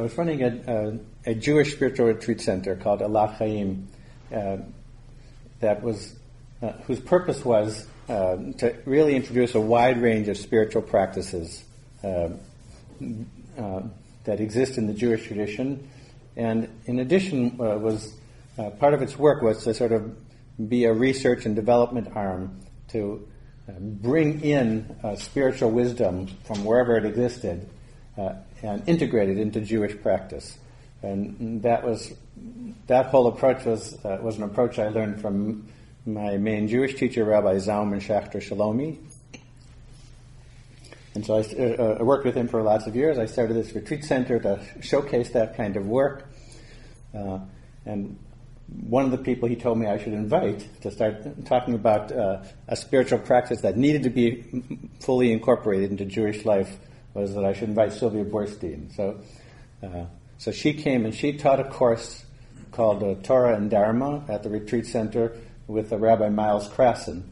I was running a, a, a, Jewish spiritual retreat center called Elat Chaim, uh, that was uh, whose purpose was uh, to really introduce a wide range of spiritual practices uh, uh, that exist in the Jewish tradition, and in addition, uh, was part of its work was to sort of be a research and development arm to bring in spiritual wisdom from wherever it existed and integrated into Jewish practice. And that was that whole approach was was an approach I learned from my main Jewish teacher, Rabbi Zalman Schachter Shalomi. And so I, uh, worked with him for lots of years. I started this retreat center to showcase that kind of work. Uh, and one of the people he told me I should invite to start talking about uh, a spiritual practice that needed to be fully incorporated into Jewish life was that I should invite Sylvia Boorstein. So, uh, so she came and she taught a course called uh, Torah and Dharma at the retreat center with Rabbi Miles Krassen,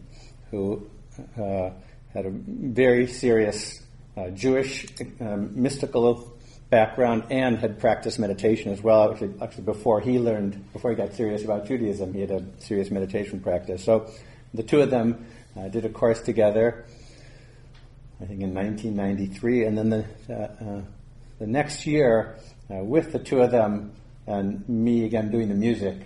who uh, had a very serious uh, Jewish um, mystical background and had practiced meditation as well. Actually, actually, before he learned, before he got serious about Judaism, he had a serious meditation practice. So the two of them uh, did a course together. I think in 1993, and then the uh, uh, the next year, uh, with the two of them and me again doing the music,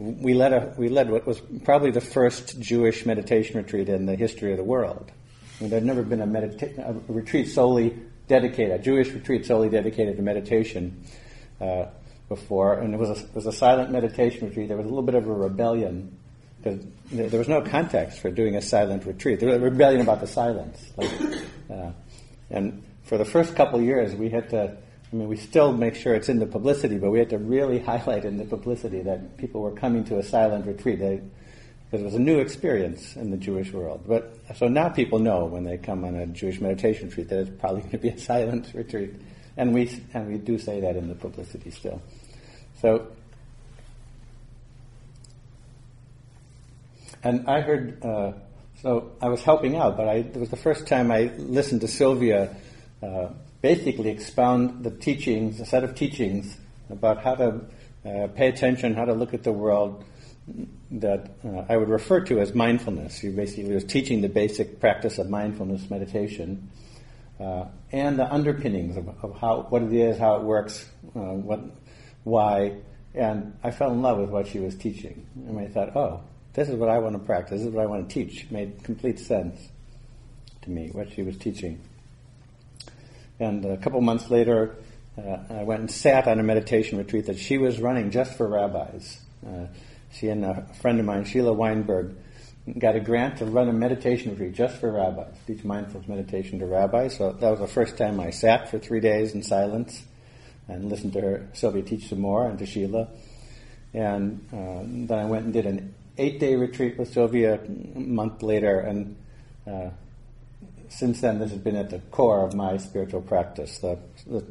we led, a, we led what was probably the first Jewish meditation retreat in the history of the world. I mean, there had never been a, medita- a retreat solely dedicated, a Jewish retreat solely dedicated to meditation uh, before, and it was, a, it was a silent meditation retreat. There was a little bit of a rebellion there was no context for doing a silent retreat. There was a rebellion about the silence. Like, uh, and for the first couple years, we had to I mean, we still make sure it's in the publicity, but we had to really highlight in the publicity that people were coming to a silent retreat. They, because it was a new experience in the Jewish world. But so now people know when they come on a Jewish meditation retreat that it's probably going to be a silent retreat, and we and we do say that in the publicity still. So, and I heard. Uh, so I was helping out, but I, it was the first time I listened to Sylvia. Uh, basically expound the teachings, a set of teachings about how to uh, pay attention, how to look at the world that uh, I would refer to as mindfulness. She basically was teaching the basic practice of mindfulness meditation uh, and the underpinnings of, of, how what it is, how it works, uh, what, why, and I fell in love with what she was teaching. And I thought, oh, this is what I want to practice. This is what I want to teach. Made complete sense to me what she was teaching. And a couple months later, uh, I went and sat on a meditation retreat that she was running just for rabbis. Uh, she and a friend of mine, Sheila Weinberg, got a grant to run a meditation retreat just for rabbis, teach mindfulness meditation to rabbis. So that was the first time I sat for three days in silence and listened to her, Sylvia teach some more, and to Sheila. And uh, then I went and did an eight-day retreat with Sylvia a month later, and uh, since then, this has been at the core of my spiritual practice. The, the,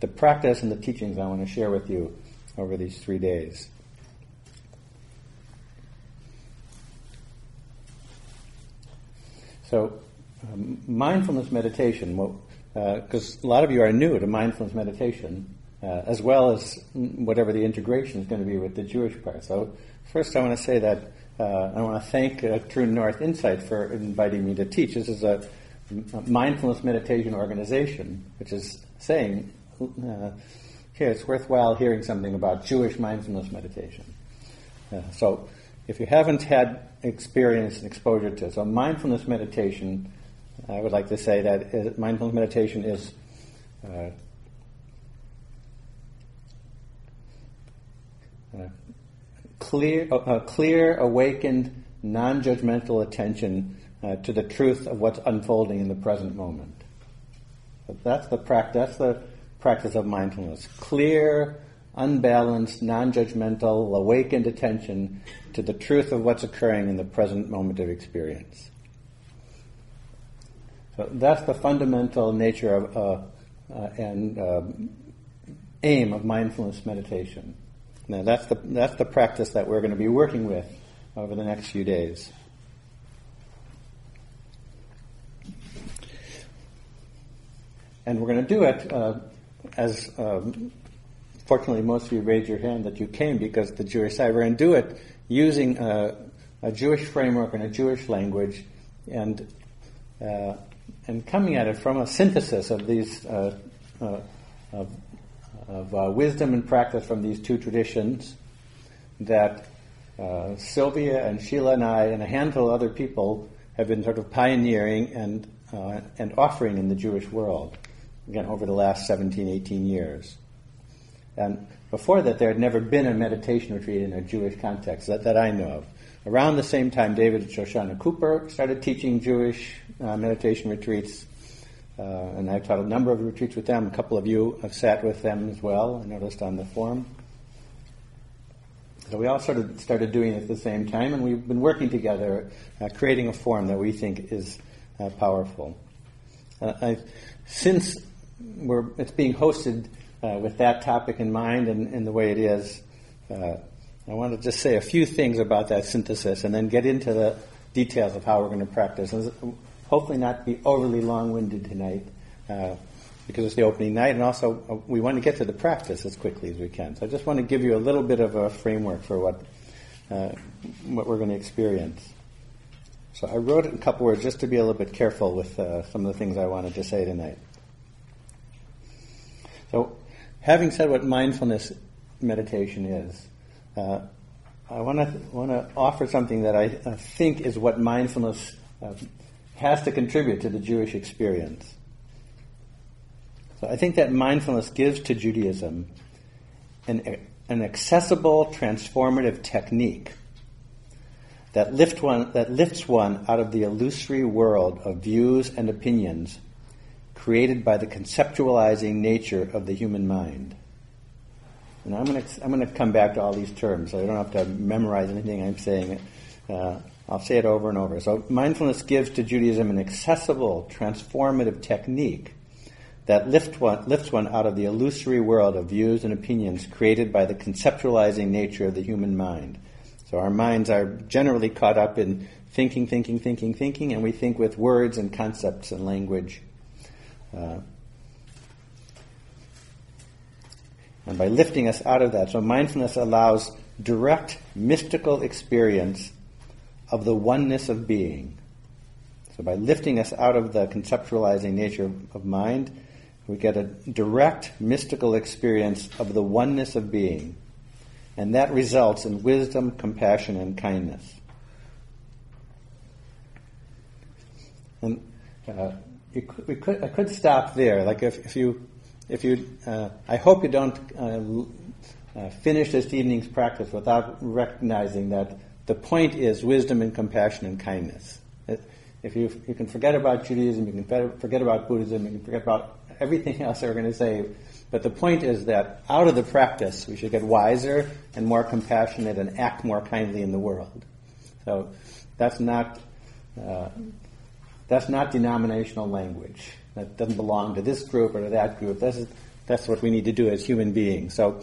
the practice and the teachings I want to share with you over these three days. So, um, mindfulness meditation, because well, uh, a lot of you are new to mindfulness meditation, uh, as well as whatever the integration is going to be with the Jewish part. So, first, I want to say that uh, I want to thank uh, True North Insight for inviting me to teach. This is a mindfulness meditation organization, which is saying, uh, here, it's worthwhile hearing something about Jewish mindfulness meditation. Uh, so, if you haven't had experience and exposure to it, so mindfulness meditation, I would like to say that uh, mindfulness meditation is uh, uh clear, uh, clear, awakened, non-judgmental attention uh, to the truth of what's unfolding in the present moment. But that's the practice. That's the practice of mindfulness. Clear, unbalanced, non-judgmental, awakened attention to the truth of what's occurring in the present moment of experience. So that's the fundamental nature of uh, uh, and uh, aim of mindfulness meditation. Now that's the that's the practice that we're going to be working with over the next few days. And we're going to do it uh, as um, fortunately most of you raised your hand that you came because the Jewish side, we're going to do it using a, a Jewish framework and a Jewish language, and uh, and coming at it from a synthesis of these uh, uh, of, of uh, wisdom and practice from these two traditions that uh, Sylvia and Sheila and I and a handful of other people have been sort of pioneering and uh, and offering in the Jewish world again over the last 17, 18 years. And before that, there had never been a meditation retreat in a Jewish context that, that I know of. Around the same time, David and Shoshana Cooper started teaching Jewish uh, meditation retreats. Uh, and I've taught a number of retreats with them. A couple of you have sat with them as well, I noticed on the forum. So we all sort of started doing it at the same time, and we've been working together, uh, creating a form that we think is uh, powerful. Uh, since it's being hosted uh, with that topic in mind and, and the way it is, uh, I want to just say a few things about that synthesis and then get into the details of how we're going to practice. Hopefully, not be overly long winded tonight uh, because it's the opening night, and also uh, we want to get to the practice as quickly as we can. So I just want to give you a little bit of a framework for what, uh, what we're going to experience. So I wrote it in a couple words just to be a little bit careful with uh, some of the things I wanted to say tonight. So, having said what mindfulness meditation is, uh, I want to want to offer something that I, I, think is what mindfulness uh, has to contribute to the Jewish experience. So I think that mindfulness gives to Judaism an, an accessible, transformative technique that, lift one, that lifts one out of the illusory world of views and opinions created by the conceptualizing nature of the human mind. And I'm going to I'm going to come back to all these terms, so I don't have to memorize anything I'm saying. Uh, I'll say it over and over. So mindfulness gives to Judaism an accessible, transformative technique that lift one, lifts one out of the illusory world of views and opinions created by the conceptualizing nature of the human mind. So our minds are generally caught up in thinking, thinking, thinking, thinking, and we think with words and concepts and language. Uh, and by lifting us out of that, so mindfulness allows direct mystical experience of the oneness of being. So by lifting us out of the conceptualizing nature of mind, we get a direct mystical experience of the oneness of being. And that results in wisdom, compassion, and kindness. And uh, could, could, I could stop there. Like if, if you, if you, uh, I hope you don't uh, uh, finish this evening's practice without recognizing that the point is wisdom and compassion and kindness. If you, you can forget about Judaism, you can forget about Buddhism, you can forget about everything else we're going to say. But the point is that out of the practice, we should get wiser and more compassionate and act more kindly in the world. So that's not uh, that's not denominational language. That doesn't belong to this group or to that group. That's, that's what we need to do as human beings. So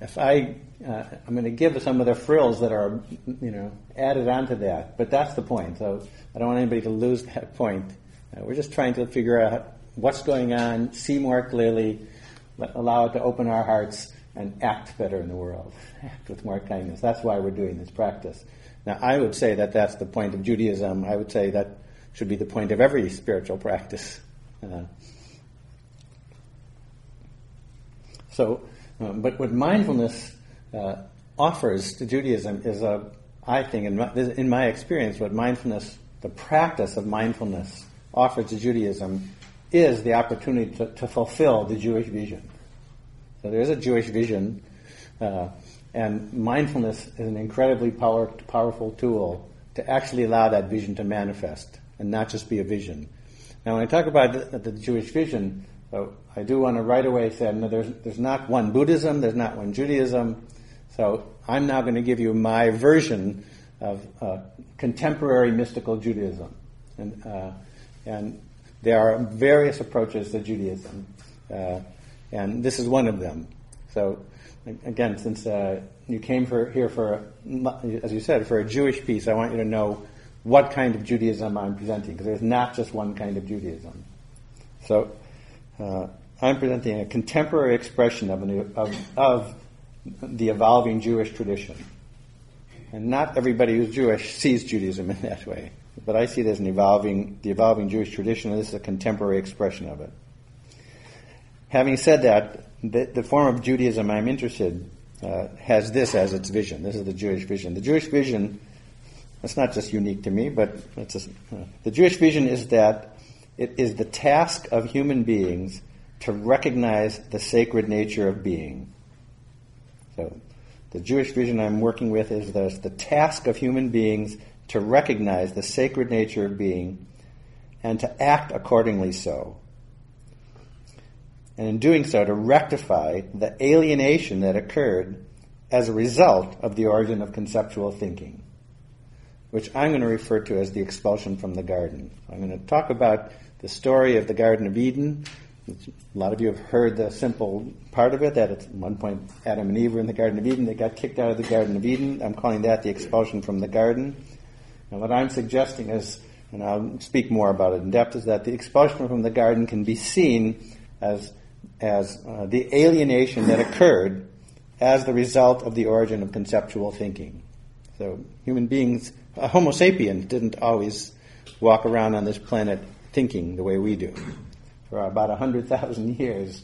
if I, uh, I'm going to give some of the frills that are, you know, added onto that, but that's the point. So I don't want anybody to lose that point. Uh, we're just trying to figure out what's going on, see more clearly, allow it to open our hearts, and act better in the world, act with more kindness. That's why we're doing this practice. Now, I would say that that's the point of Judaism. I would say that should be the point of every spiritual practice. Uh, so, but what mindfulness uh, offers to Judaism is a, I think, in my, in my experience, what mindfulness, the practice of mindfulness offers to Judaism is the opportunity to, to fulfill the Jewish vision. So there's a Jewish vision, uh, and mindfulness is an incredibly power, powerful tool to actually allow that vision to manifest and not just be a vision. Now, when I talk about the, the Jewish vision, uh, I do want to right away say no, there's, there's not one Buddhism, there's not one Judaism. So I'm now going to give you my version of uh, contemporary mystical Judaism. And, uh, and there are various approaches to Judaism, uh, and this is one of them. So, again, since uh, you came for, here for, as you said, for a Jewish piece, I want you to know what kind of Judaism I'm presenting, because there's not just one kind of Judaism. So, uh, I'm presenting a contemporary expression of, an, of, of the evolving Jewish tradition. And not everybody who's Jewish sees Judaism in that way. But I see it as an evolving, the evolving Jewish tradition, and this is a contemporary expression of it. Having said that, the, the form of Judaism I'm interested uh, has this as its vision. This is the Jewish vision. The Jewish vision, it's not just unique to me, but it's a, uh, the Jewish vision is that it is the task of human beings to recognize the sacred nature of being. So, the Jewish vision I'm working with is this, the task of human beings to recognize the sacred nature of being and to act accordingly so. And in doing so, to rectify the alienation that occurred as a result of the origin of conceptual thinking, which I'm going to refer to as the expulsion from the garden. I'm going to talk about the story of the Garden of Eden. A lot of you have heard the simple part of it that at one point Adam and Eve were in the Garden of Eden. They got kicked out of the Garden of Eden. I'm calling that the expulsion from the garden. And what I'm suggesting is, and I'll speak more about it in depth, is that the expulsion from the garden can be seen as, as uh, the alienation that occurred as the result of the origin of conceptual thinking. So human beings, Homo sapiens didn't always walk around on this planet thinking the way we do. For about 100,000 years,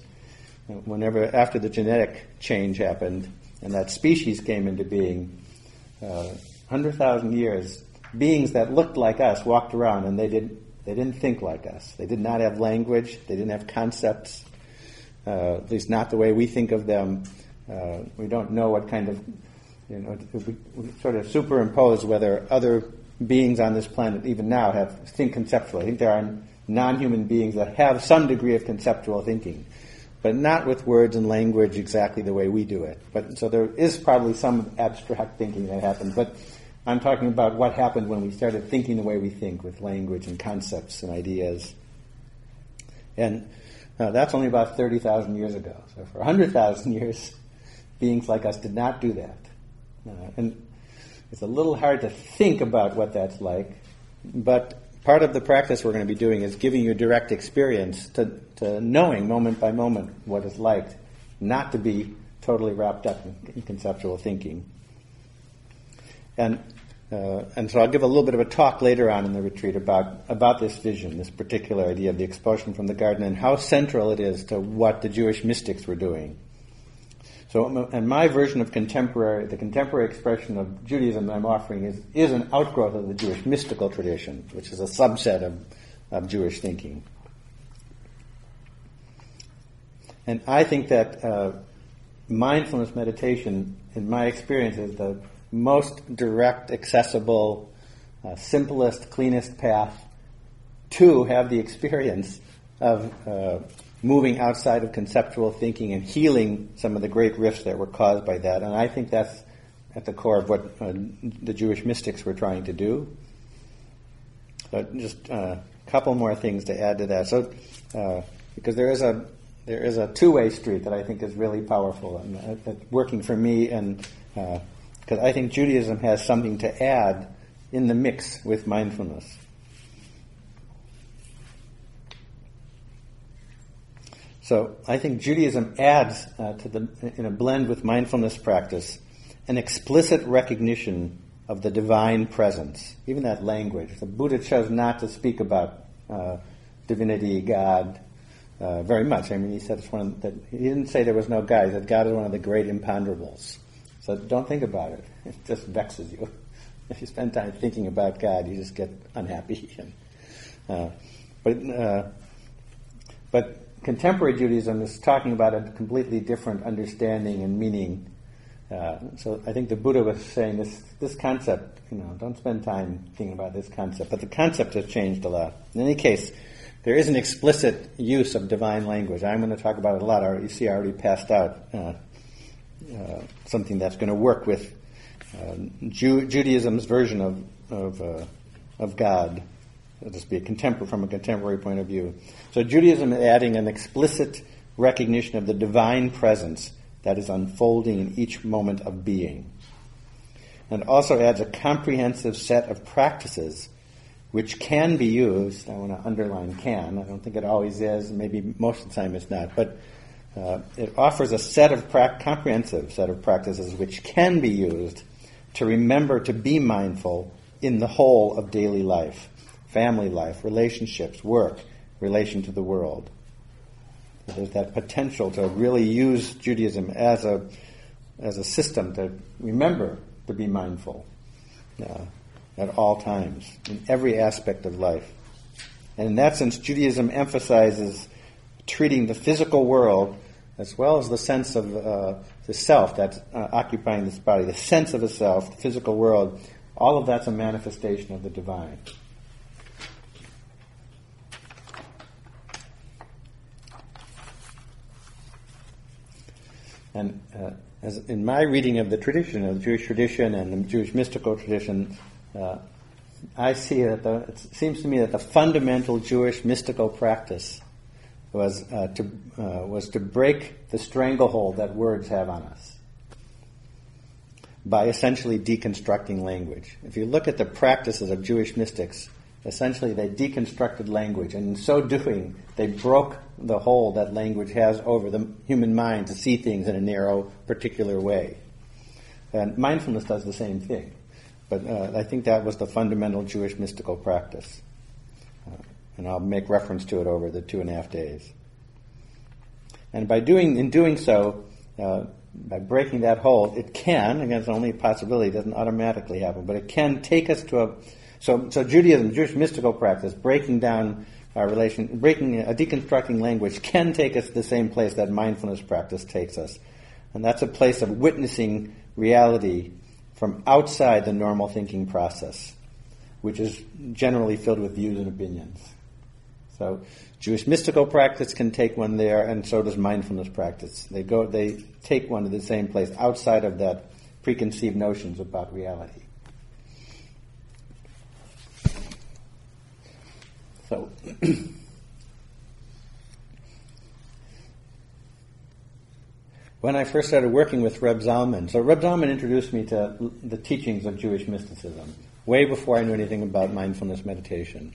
whenever after the genetic change happened and that species came into being, uh, 100,000 years, beings that looked like us walked around and they, did, they didn't think like us. They did not have language, they didn't have concepts, uh, at least not the way we think of them. Uh, we don't know what kind of, you know, we, we sort of superimpose whether other beings on this planet, even now, have think conceptually. I think there are non-human beings that have some degree of conceptual thinking, but not with words and language exactly the way we do it. But so there is probably some abstract thinking that happens. But I'm talking about what happened when we started thinking the way we think with language and concepts and ideas. And uh, that's only about 30,000 years ago. So for 100,000 years, beings like us did not do that. Uh, and it's a little hard to think about what that's like, but part of the practice we're going to be doing is giving you direct experience to, to knowing moment by moment what it's like not to be totally wrapped up in, conceptual thinking. And uh, and so I'll give a little bit of a talk later on in the retreat about, about this vision, this particular idea of the expulsion from the garden, and how central it is to what the Jewish mystics were doing. So, and my version of contemporary, the contemporary expression of Judaism that I'm offering is, is an outgrowth of the Jewish mystical tradition, which is a subset of, of Jewish thinking. And I think that uh, mindfulness meditation, in my experience, is the most direct, accessible, uh, simplest, cleanest path to have the experience of uh, moving outside of conceptual thinking and healing some of the great rifts that were caused by that. And I think that's at the core of what uh, the Jewish mystics were trying to do. But just a uh, couple more things to add to that. So, uh, because there is a there is a two-way street that I think is really powerful and uh, working for me, and because uh, I think Judaism has something to add in the mix with mindfulness. So I think Judaism adds uh, to the, in a blend with mindfulness practice, an explicit recognition of the divine presence, even that language. The Buddha chose not to speak about uh, divinity, God, uh, very much. I mean, he said it's one of the, he didn't say there was no God. He said God is one of the great imponderables. So don't think about it. It just vexes you. If you spend time thinking about God, you just get unhappy. And, uh, but uh, but contemporary Judaism is talking about a completely different understanding and meaning. Uh, so I think the Buddha was saying this this concept, you know, don't spend time thinking about this concept, but the concept has changed a lot. In any case, there is an explicit use of divine language. I'm going to talk about it a lot. You see, I already passed out uh, uh, something that's going to work with uh, Ju- Judaism's version of of, uh, of God. It'll just be a contemporary from a contemporary point of view. So Judaism is adding an explicit recognition of the divine presence that is unfolding in each moment of being. And also adds a comprehensive set of practices which can be used. I want to underline can. I don't think it always is. Maybe most of the time it's not. But uh, it offers a set of pra- comprehensive set of practices which can be used to remember to be mindful in the whole of daily life, family life, relationships, work, relation to the world. There's that potential to really use Judaism as a as a system to remember to be mindful uh, at all times in every aspect of life. And in that sense, Judaism emphasizes treating the physical world as well as the sense of uh, the self that's uh, occupying this body, the sense of the self, the physical world, all of that's a manifestation of the divine. And uh, as in my reading of the tradition, of the Jewish tradition and the Jewish mystical tradition, uh, I see that the, it seems to me that the fundamental Jewish mystical practice was uh, to uh, was to break the stranglehold that words have on us by essentially deconstructing language. If you look at the practices of Jewish mystics, essentially they deconstructed language, and in so doing, they broke the hold that language has over the human mind to see things in a narrow, particular way. And mindfulness does the same thing. But uh, I think that was the fundamental Jewish mystical practice and I'll make reference to it over the two and a half days. And by doing, in doing so, uh, by breaking that hold, it can, again, it's only a possibility, it doesn't automatically happen, but it can take us to a, so, so Judaism, Jewish mystical practice, breaking down our relation, breaking, a deconstructing language can take us to the same place that mindfulness practice takes us. And that's a place of witnessing reality from outside the normal thinking process, which is generally filled with views and opinions. So Jewish mystical practice can take one there, and so does mindfulness practice. They go, they take one to the same place outside of that preconceived notions about reality. So. when I first started working with Reb Zalman, so Reb Zalman introduced me to the teachings of Jewish mysticism way before I knew anything about mindfulness meditation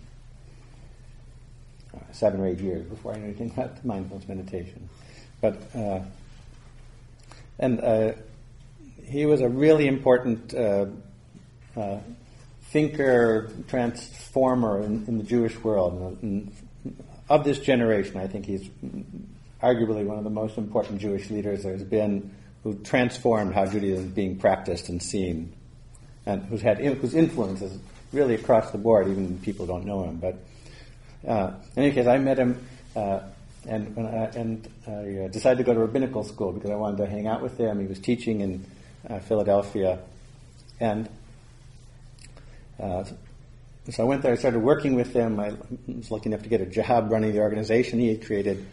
seven or eight years before I knew anything about mindfulness meditation. But uh, and uh, he was a really important uh, uh thinker, transformer in, in, the Jewish world. And of this generation, I think he's arguably one of the most important Jewish leaders there has been, who transformed how Judaism is being practiced and seen, and who's had whose influence is really across the board. Even people don't know him, but uh, in any case, I met him, uh, and I, and I uh, decided to go to rabbinical school because I wanted to hang out with him. He was teaching in uh, Philadelphia, and uh, so I went there. I started working with him. I was lucky enough to get a job running the organization he had created,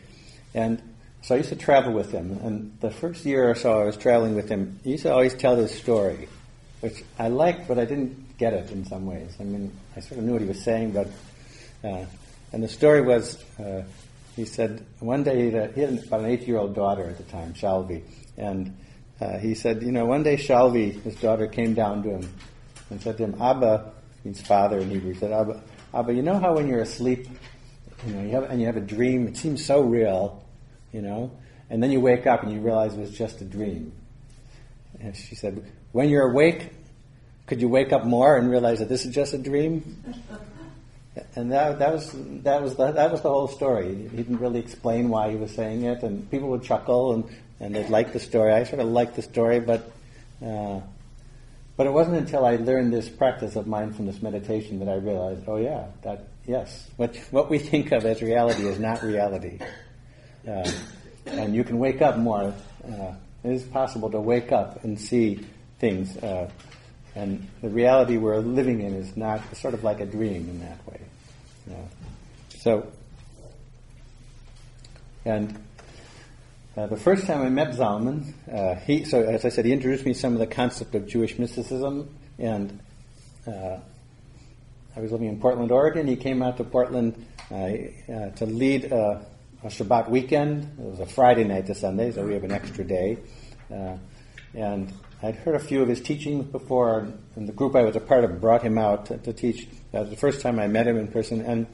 and so I used to travel with him. And the first year or so I was traveling with him, he used to always tell this story, which I liked, but I didn't get it in some ways. I mean, I sort of knew what he was saying, but uh, and the story was, uh, he said one day he had, he had about an eight-year-old daughter at the time, Shalvi, and uh, he said, you know, one day Shalvi, his daughter, came down to him and said to him, Abba, means father in Hebrew, he said, Abba, Abba, you know how when you're asleep, you know, you have, and you have a dream, it seems so real, you know, and then you wake up and you realize it was just a dream. And she said, when you're awake, could you wake up more and realize that this is just a dream? and that, that was that was the, that was the whole story. He didn't really explain why he was saying it, and people would chuckle and, and they'd like the story. I sort of liked the story, but uh, but it wasn't until I learned this practice of mindfulness meditation that I realized, oh yeah, that yes, what what we think of as reality is not reality, uh, and you can wake up more. Uh, it is possible to wake up and see things. Uh, and the reality we're living in is not sort of like a dream in that way. So, and uh, the first time I met Zalman, uh, he so as I said, he introduced me to some of the concept of Jewish mysticism, and uh, I was living in Portland, Oregon. He came out to Portland uh, uh, to lead a, a, Shabbat weekend. It was a Friday night to Sunday, so we have an extra day, and I'd heard a few of his teachings before, and the group I was a part of brought him out to, to teach. That was the first time I met him in person, and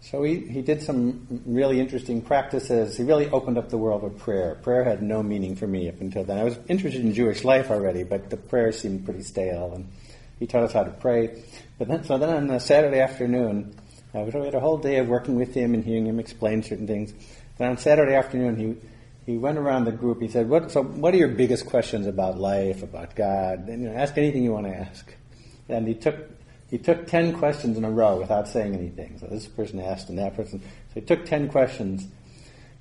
so he, he did some really interesting practices. He really opened up the world of prayer. Prayer had no meaning for me up until then. I was interested in Jewish life already, but the prayers seemed pretty stale, and he taught us how to pray. But then, so then on a Saturday afternoon, uh, we had a whole day of working with him and hearing him explain certain things. Then on Saturday afternoon, he he went around the group. He said, "What? So, what are your biggest questions about life, about God? And, you know, ask anything you want to ask." And he took he took ten questions in a row without saying anything. So this person asked, and that person. So he took ten questions,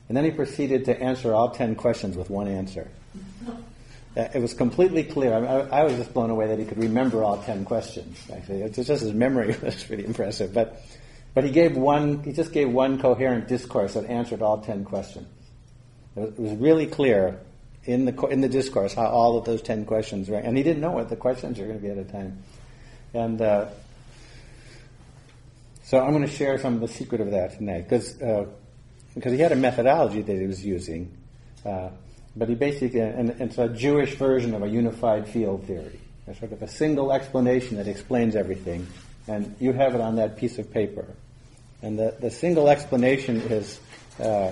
and then he proceeded to answer all ten questions with one answer. Uh, it was completely clear. I, I, I, was just blown away that he could remember all ten questions. Actually, it's just his memory was pretty impressive. But but he gave one. He just gave one coherent discourse that answered all ten questions. It was really clear in the in the discourse how all of those ten questions were, and he didn't know what the questions were going to be at a time. And uh, so I'm going to share some of the secret of that tonight, because uh, because he had a methodology that he was using, uh, but he basically and, and it's a Jewish version of a unified field theory. It's sort of a single explanation that explains everything, and you have it on that piece of paper. And the, the single explanation is uh,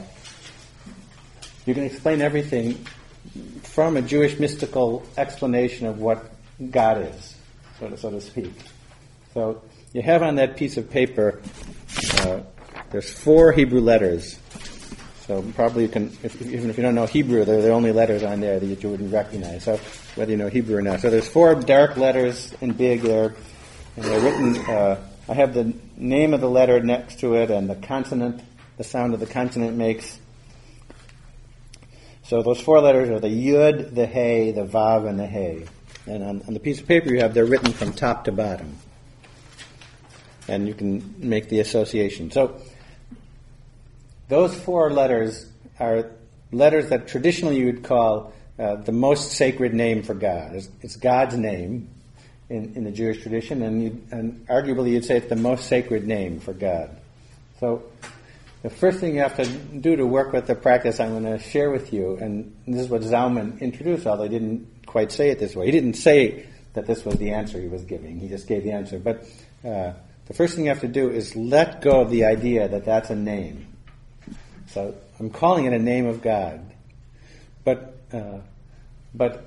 you can explain everything from a Jewish mystical explanation of what God is, so to, so to speak. So you have on that piece of paper, uh, there's four Hebrew letters. So probably you can, if, even if you don't know Hebrew, they're the only letters on there that you wouldn't recognize. So whether you know Hebrew or not. So there's four dark letters in big there, and they're written. Uh, I have the name of the letter next to it and the consonant, the sound of the consonant makes. So those four letters are the Yud, the Hey, the Vav, and the Hey. And on, on, the piece of paper you have, they're written from top to bottom. And you can make the association. So those four letters are letters that traditionally you would call uh, the most sacred name for God. It's, it's God's name in, in, the Jewish tradition, and, and arguably you'd say it's the most sacred name for God. So the first thing you have to do to work with the practice I'm going to share with you, and this is what Zalman introduced, although he didn't quite say it this way. He didn't say that this was the answer he was giving. He just gave the answer. But uh, the first thing you have to do is let go of the idea that that's a name. So I'm calling it a name of God. But, uh, but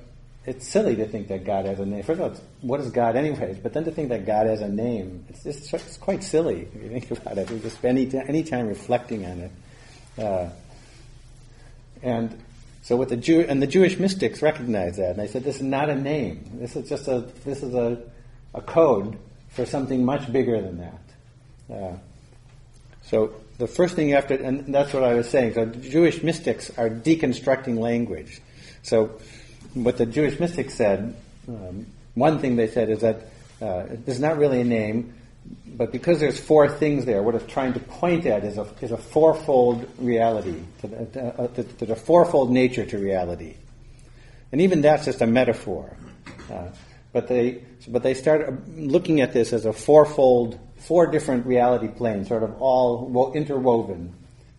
it's silly to think that God has a name. First of all, what is God anyways? But then to think that God has a name, it's, it's, it's quite silly if you think about it. You just spend any, any time reflecting on it. Uh, and so what the Jew and the Jewish mystics recognized that, and they said, "This is not a name. This is just a this is a, a code for something much bigger than that." Uh, so the first thing you have to, and that's what I was saying. So Jewish mystics are deconstructing language. So what the Jewish mystics said, um, one thing they said is that uh, not really a name, but because there's four things there, what it's trying to point at is a, is a fourfold reality, to the, uh, to, to the fourfold nature to reality. And even that's just a metaphor. Uh, but they, but they start looking at this as a fourfold, four different reality planes, sort of all interwoven.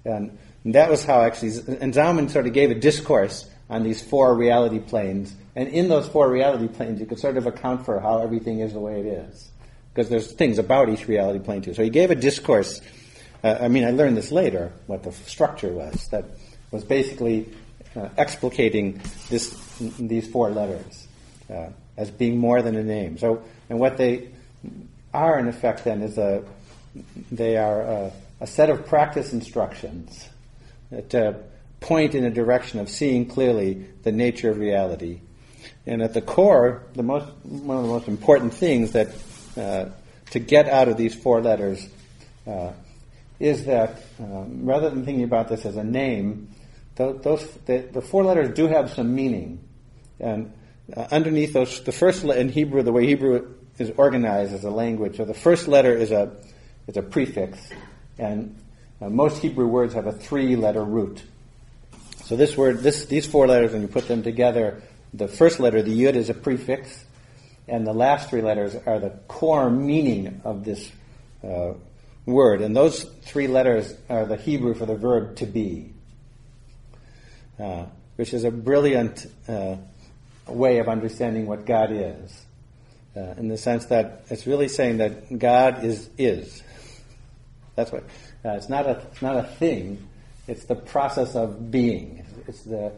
And, and that was how actually, and Zalman sort of gave a discourse on these four reality planes. And in those four reality planes, you could sort of account for how everything is the way it is. Because there's things about each reality plane too. So he gave a discourse. Uh, I mean, I learned this later, what the structure was, that was basically uh, explicating this, these four letters uh, as being more than a name. So, and what they are in effect then is a, they are a, a set of practice instructions that uh, point in a direction of seeing clearly the nature of reality. And at the core, the most, one of the most important things that uh, to get out of these four letters uh, is that um, rather than thinking about this as a name, th- those the, the, four letters do have some meaning. And uh, underneath those, the first le- in Hebrew, the way Hebrew is organized as a language, so the first letter is a is a prefix, and uh, most Hebrew words have a three-letter root. So this word, this, these four letters, when you put them together, the first letter, the yud, is a prefix, and the last three letters are the core meaning of this uh, word. And those three letters are the Hebrew for the verb to be, uh, which is a brilliant uh, way of understanding what God is, uh, in the sense that it's really saying that God is is. That's what. Uh, it's not a it's not a thing. It's the process of being. It's the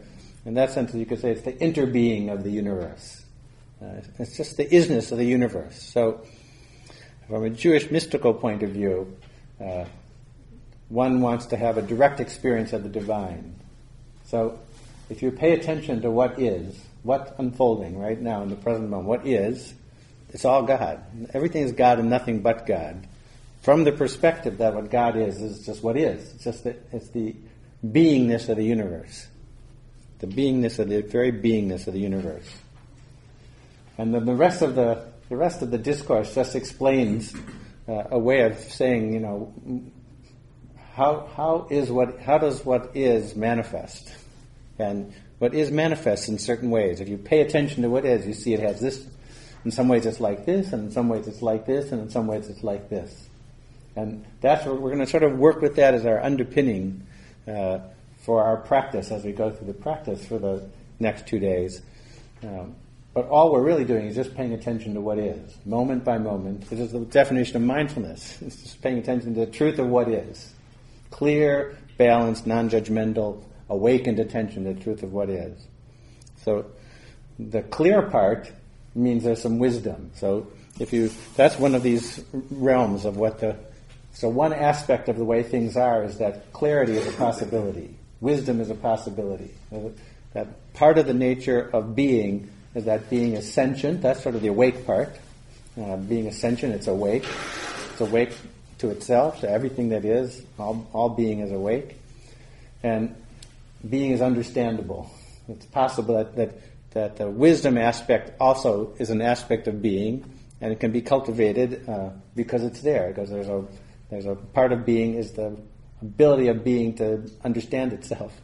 in that sense you could say it's the interbeing of the universe. Uh, it's just the isness of the universe. So, from a Jewish mystical point of view, uh, one wants to have a direct experience of the divine. So, if you pay attention to what is, what's unfolding right now in the present moment, what is, it's all God. Everything is God and nothing but God. From the perspective that what God is is just what is. It's just that it's the beingness of the universe. The beingness of the very beingness of the universe. And then the rest of the the rest of the discourse just explains uh, a way of saying, you know, how how is what how does what is manifest, and what is manifests in certain ways. If you pay attention to what is, you see it has this. In some ways, it's like this, and in some ways, it's like this, and in some ways, it's like this. And that's what we're going to sort of work with that as our underpinning uh, for our practice as we go through the practice for the next two days. Um, but all we're really doing is just paying attention to what is, moment by moment. This is the definition of mindfulness. It's just paying attention to the truth of what is. Clear, balanced, non judgmental, awakened attention to the truth of what is. So the clear part means there's some wisdom. So if you, that's one of these realms of what the, so one aspect of the way things are is that clarity is a possibility. Wisdom is a possibility. That part of the nature of being is that being is sentient. That's sort of the awake part. Uh, being is sentient, it's awake. It's awake to itself, to everything that is. All, all being is awake. And being is understandable. It's possible that, that, that the wisdom aspect also is an aspect of being, and it can be cultivated uh, because it's there, because there's a, there's a part of being is the ability of being to understand itself.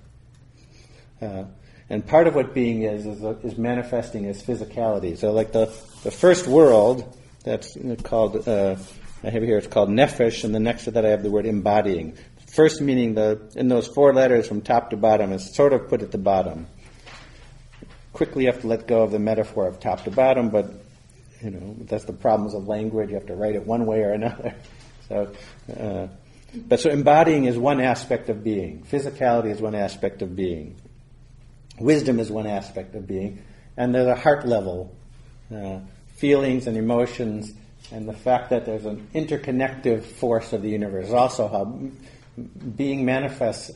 Uh, and part of what being is is, is manifesting as physicality. So, like the, the first world, that's called, uh, I have here, it's called nefesh, and the next to that I have the word embodying. First meaning the in those four letters from top to bottom is sort of put at the bottom. Quickly you have to let go of the metaphor of top to bottom, but you know that's the problems of language. You have to write it one way or another. So, uh, but so embodying is one aspect of being. Physicality is one aspect of being. Wisdom is one aspect of being, and there's a heart level, uh, feelings and emotions, and the fact that there's an interconnective force of the universe. Also, how being manifests,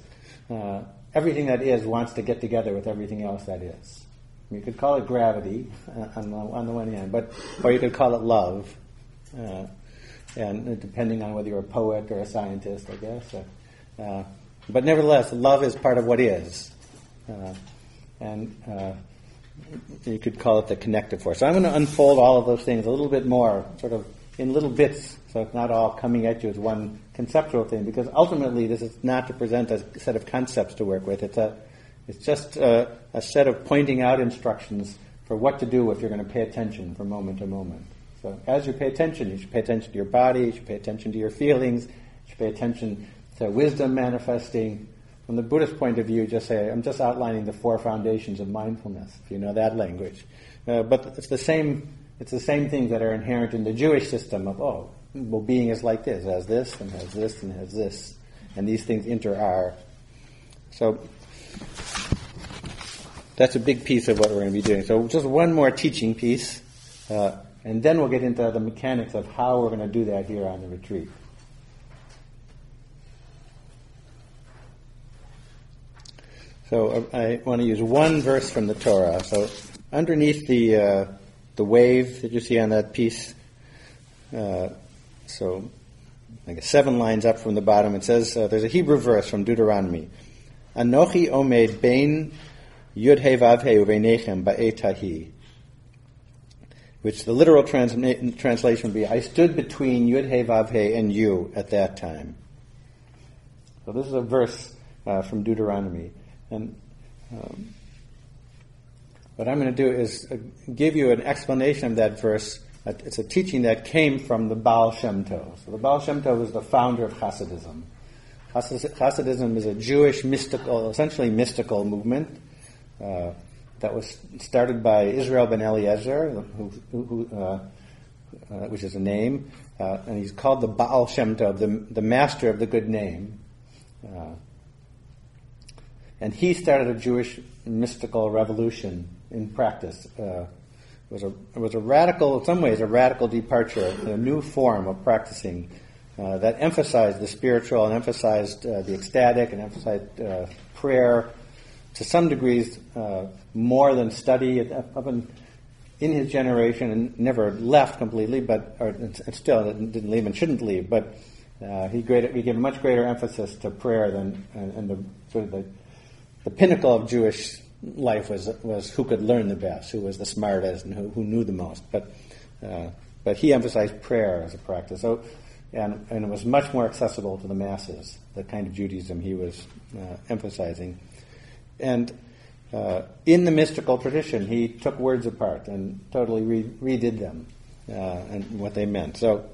uh, everything that is wants to get together with everything else that is. You could call it gravity uh, on, the, on the one hand, but or you could call it love, uh, and depending on whether you're a poet or a scientist, I guess. Uh, but nevertheless, love is part of what is. Uh, and uh, you could call it the connective force. So I'm going to unfold all of those things a little bit more, sort of in little bits, so it's not all coming at you as one conceptual thing. Because ultimately, this is not to present a set of concepts to work with. It's a, it's just a, a set of pointing out instructions for what to do if you're going to pay attention from moment to moment. So as you pay attention, you should pay attention to your body, you should pay attention to your feelings, you should pay attention to wisdom manifesting, from the Buddhist point of view, just say, I'm just outlining the four foundations of mindfulness, if you know that language. Uh, but it's the same, it's the same things that are inherent in the Jewish system of, oh, well, being is like this, has this, and has this, and has this. And these things inter are. So, that's a big piece of what we're going to be doing. So, just one more teaching piece, uh, and then we'll get into the mechanics of how we're going to do that here on the retreat. So uh, I want to use one verse from the Torah. So underneath the uh, the wave that you see on that piece, uh, so like seven lines up from the bottom, it says uh, there's a Hebrew verse from Deuteronomy. Anochi omed bein yud he uveinechem ba'etahi. Which the literal trans- translation would be, I stood between Yud He Vav He and you at that time. So this is a verse uh, from Deuteronomy. And um, what I'm going to do is uh, give you an explanation of that verse. It's a teaching that came from the Baal Shem Tov. So the Baal Shem Tov was the founder of Hasidism. Hasidism is a Jewish mystical, essentially mystical movement. Uh, that was started by Israel ben Eliezer, who, who, uh, uh, which is a name, uh, and he's called the Baal Shem Tov, the, the master of the good name. Uh, and he started a Jewish mystical revolution in practice. Uh, it was a it was a radical, in some ways, a radical departure, a new form of practicing uh, that emphasized the spiritual and emphasized the ecstatic and emphasized prayer to some degrees uh, more than study. Up in, in his generation, and never left completely, but or, and still didn't leave and shouldn't leave. But uh, he, greater, he gave much greater emphasis to prayer than and, and the sort of the, the pinnacle of Jewish life was was who could learn the best, who was the smartest, and who, who knew the most. But uh, but he emphasized prayer as a practice. So and, and it was much more accessible to the masses, the kind of Judaism he was uh, emphasizing. And uh, in the mystical tradition, he took words apart and totally re- redid them uh, and what they meant. So,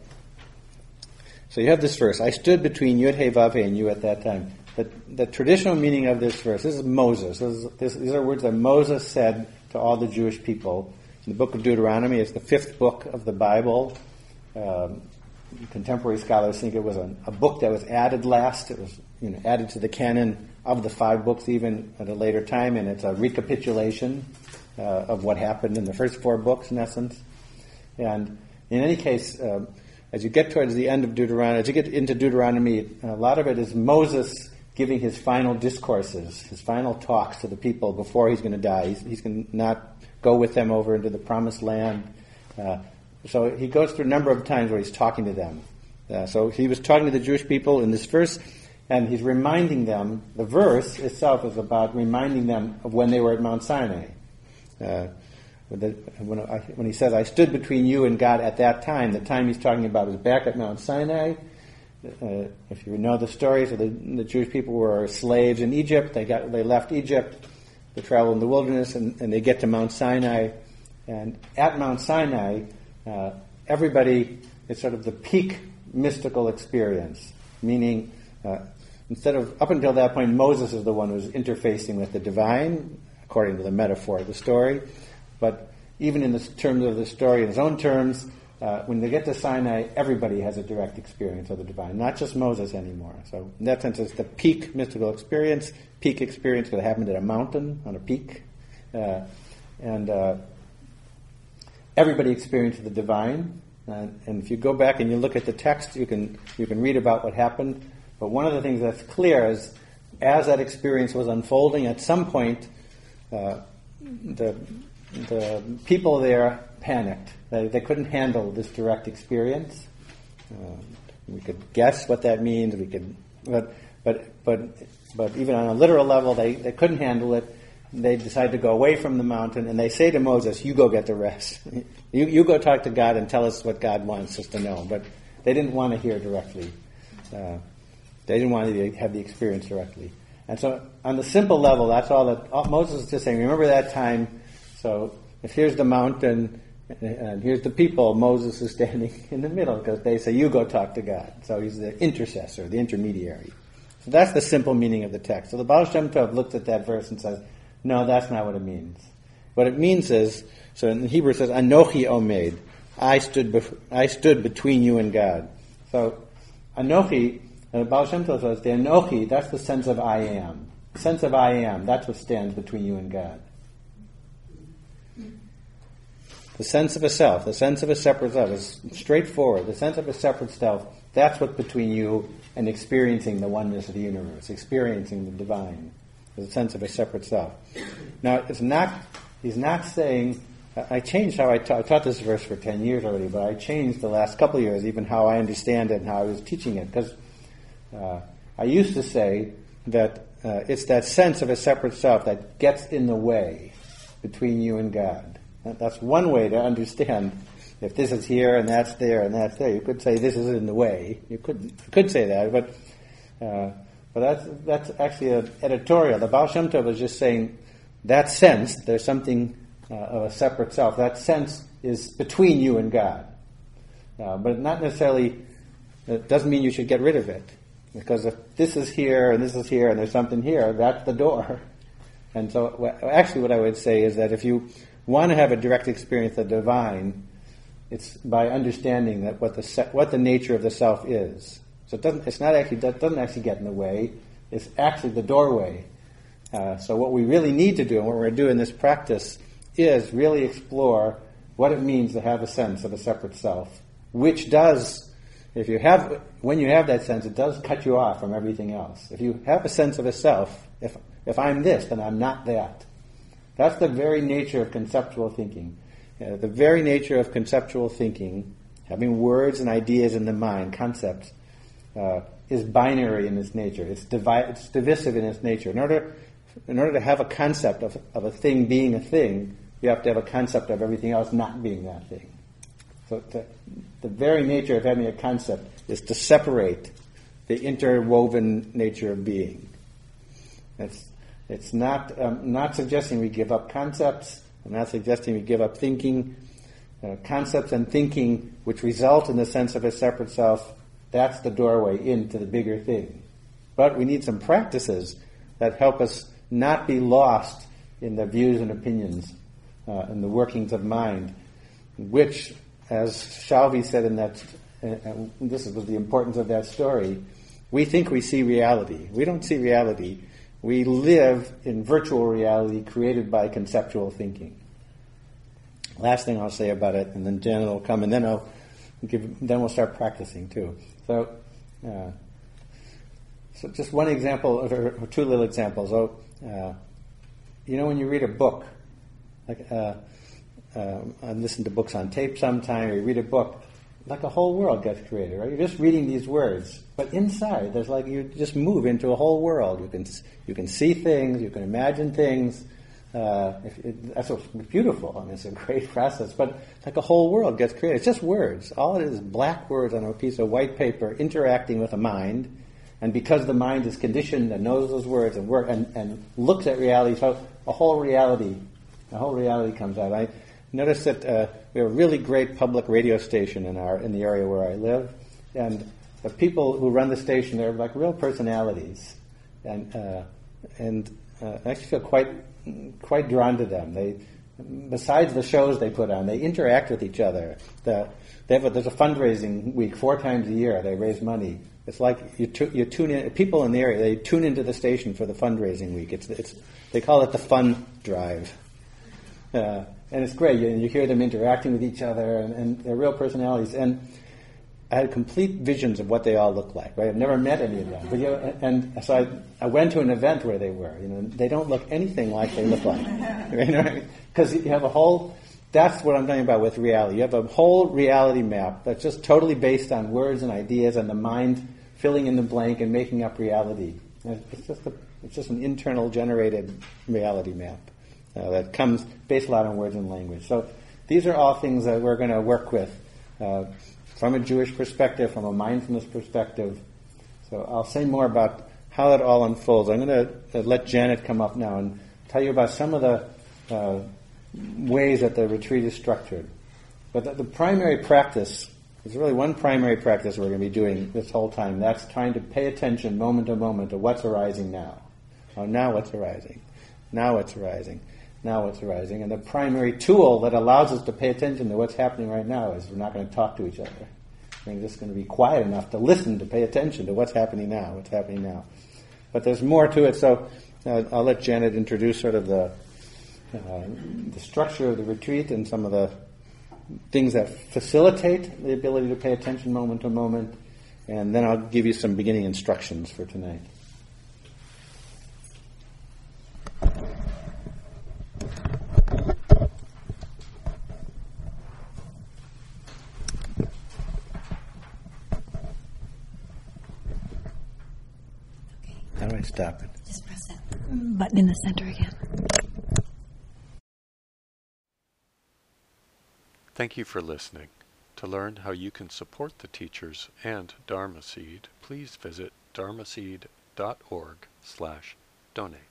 so you have this verse: "I stood between Yud Hey Vav and you at that time." The, the traditional meaning of this verse. This is Moses. This is, this, these are words that Moses said to all the Jewish people. In the book of Deuteronomy, it's the fifth book of the Bible. Um, contemporary scholars think it was a, a, book that was added last. It was you know added to the canon of the five books even at a later time, and it's a recapitulation uh, of what happened in the first four books in essence. And in any case, uh, as you get towards the end of Deuteronomy, as you get into Deuteronomy, a lot of it is Moses giving his final discourses, his final talks to the people before he's going to die. He's, he's going to not go with them over into the promised land. Uh, so he goes through a number of times where he's talking to them. Uh, so he was talking to the Jewish people in this verse, and he's reminding them. The verse itself is about reminding them of when they were at Mount Sinai. Uh, when, I, when, he says, "I stood between you and God at that time," the time he's talking about is back at Mount Sinai. Uh, if you know the story, so the, the, Jewish people were slaves in Egypt. They got they left Egypt, they travel in the wilderness, and, and they get to Mount Sinai. And at Mount Sinai, uh, everybody is sort of the peak mystical experience, meaning uh, instead of up until that point, Moses is the one who's interfacing with the divine, according to the metaphor of the story. But even in the terms of the story, in his own terms, uh, when they get to Sinai, everybody has a direct experience of the divine, not just Moses anymore. So, in that sense, it's the peak mystical experience. Peak experience it happened at a mountain on a peak, uh, and uh, everybody experienced the divine. Uh, and if you go back and you look at the text, you can you can read about what happened. But one of the things that's clear is, as that experience was unfolding, at some point, uh, the the people there panicked. They, they couldn't handle this direct experience. Uh, we could guess what that means. We could, but but but but even on a literal level, they, they couldn't handle it they decide to go away from the mountain and they say to Moses, You go get the rest. you, you go talk to God and tell us what God wants us to know. But they didn't want to hear directly. Uh, they didn't want to have the experience directly. And so, on the simple level, that's all that all, Moses is just saying. Remember that time. So, if here's the mountain and here's the people, Moses is standing in the middle because they say, You go talk to God. So, he's the intercessor, the intermediary. So, that's the simple meaning of the text. So, the Baal Shem Tov looks at that verse and says, no, that's not what it means. What it means is, so in Hebrew it says, Anochi Omed. I stood, bef- I stood between you and God. So, Anochi, uh, Baal Shem Tov says, the Anochi, that's the sense of I am. The sense of I am, that's what stands between you and God. The sense of a self, the sense of a separate self is straightforward. The sense of a separate self, that's what's between you and experiencing the oneness of the universe, experiencing the divine the sense of a separate self. Now, it's not, he's not saying, I changed how I taught, I taught this verse for 10 years already, but I changed the last couple of years, even how I understand it and how I was teaching it, because uh, I used to say that uh, it's that sense of a separate self that gets in the way between you and God. That's one way to understand if this is here and that's there and that's there. You could say this is in the way. You could could say that, but uh, but that's, that's actually an editorial. The Baal Shem Tov is just saying that sense, there's something uh, of a separate self. That sense is between you and God. Uh, but not necessarily, it doesn't mean you should get rid of it. Because if this is here and this is here and there's something here, that's the door. And so, actually, what I would say is that if you want to have a direct experience of the divine, it's by understanding that what the what the nature of the self is. So it doesn't. It's not actually that doesn't actually get in the way. It's actually the doorway. Uh, so what we really need to do, and what we're going to do in this practice, is really explore what it means to have a sense of a separate self, which does, if you have, when you have that sense, it does cut you off from everything else. If you have a sense of a self, if if I'm this, then I'm not that. That's the very nature of conceptual thinking. Uh, the very nature of conceptual thinking, having words and ideas in the mind, concepts, uh, is binary in its nature. It's, divi- it's divisive in its nature. In order, in order to have a concept of, of a thing being a thing, you have to have a concept of everything else not being that thing. So to, the very nature of having a concept is to separate the interwoven nature of being. It's, it's not, um, not suggesting we give up concepts. I'm not suggesting we give up thinking. Uh, concepts and thinking which result in the sense of a separate self, that's the doorway into the bigger thing. But we need some practices that help us not be lost in the views and opinions uh, and the workings of mind, which, as Shalvi said in that, uh, this was the importance of that story, we think we see reality. We don't see reality. We live in virtual reality created by conceptual thinking. Last thing I'll say about it, and then Janet will come, and then I'll give, then we'll start practicing too. So, uh, so just one example, or two little examples. Oh, uh, you know, when you read a book, like uh, uh, I listen to books on tape sometime, or you read a book, like a whole world gets created, right? You're just reading these words, but inside there's like you just move into a whole world. You can you can see things, you can imagine things. Uh, it, that's what's beautiful. I mean, it's a great process, but it's like a whole world gets created. It's just words. All it is black words on a piece of white paper interacting with a mind, and because the mind is conditioned and knows those words and work and, and looks at reality, so a whole reality, a whole reality comes out. I notice that uh, we have a really great public radio station in our in the area where I live, and the people who run the station they're like real personalities, and uh, and uh, I actually feel quite quite drawn to them. They, besides the shows they put on, they interact with each other. The, they have a, there's a fundraising week four times a year. They raise money. It's like you, tu- you tune in. People in the area they tune into the station for the fundraising week. It's, it's they call it the fun drive, uh, and it's great. You, you hear them interacting with each other, and, and they're real personalities. And I had complete visions of what they all look like. Right, I've never met any of them, but you know, and so I, I went to an event where they were. You know, they don't look anything like they look like. you know, because you have a whole. That's what I'm talking about with reality. You have a whole reality map that's just totally based on words and ideas and the mind filling in the blank and making up reality. It's just a, it's just an internal generated reality map uh, that comes based a lot on words and language. So these are all things that we're going to work with. Uh, from a Jewish perspective, from a mindfulness perspective. So I'll say more about how that all unfolds. I'm going to uh, let Janet come up now and tell you about some of the uh, ways that the retreat is structured. But the, the primary practice is really one primary practice we're going to be doing this whole time. That's trying to pay attention moment to moment to what's arising now. Oh, now what's arising? Now what's arising? Now what's arising? And the primary tool that allows us to pay attention to what's happening right now is we're not going to talk to each other. We're just going to be quiet enough to listen, to pay attention to what's happening now, what's happening now. But there's more to it, so uh, I'll let Janet introduce sort of the, uh, the structure of the retreat and some of the things that facilitate the ability to pay attention moment to moment, and then I'll give you some beginning instructions for tonight. Stop it. Just press that button in the center again. Thank you for listening. To learn how you can support the teachers and Dharma Seed, please visit dharmaseed.org slash donate.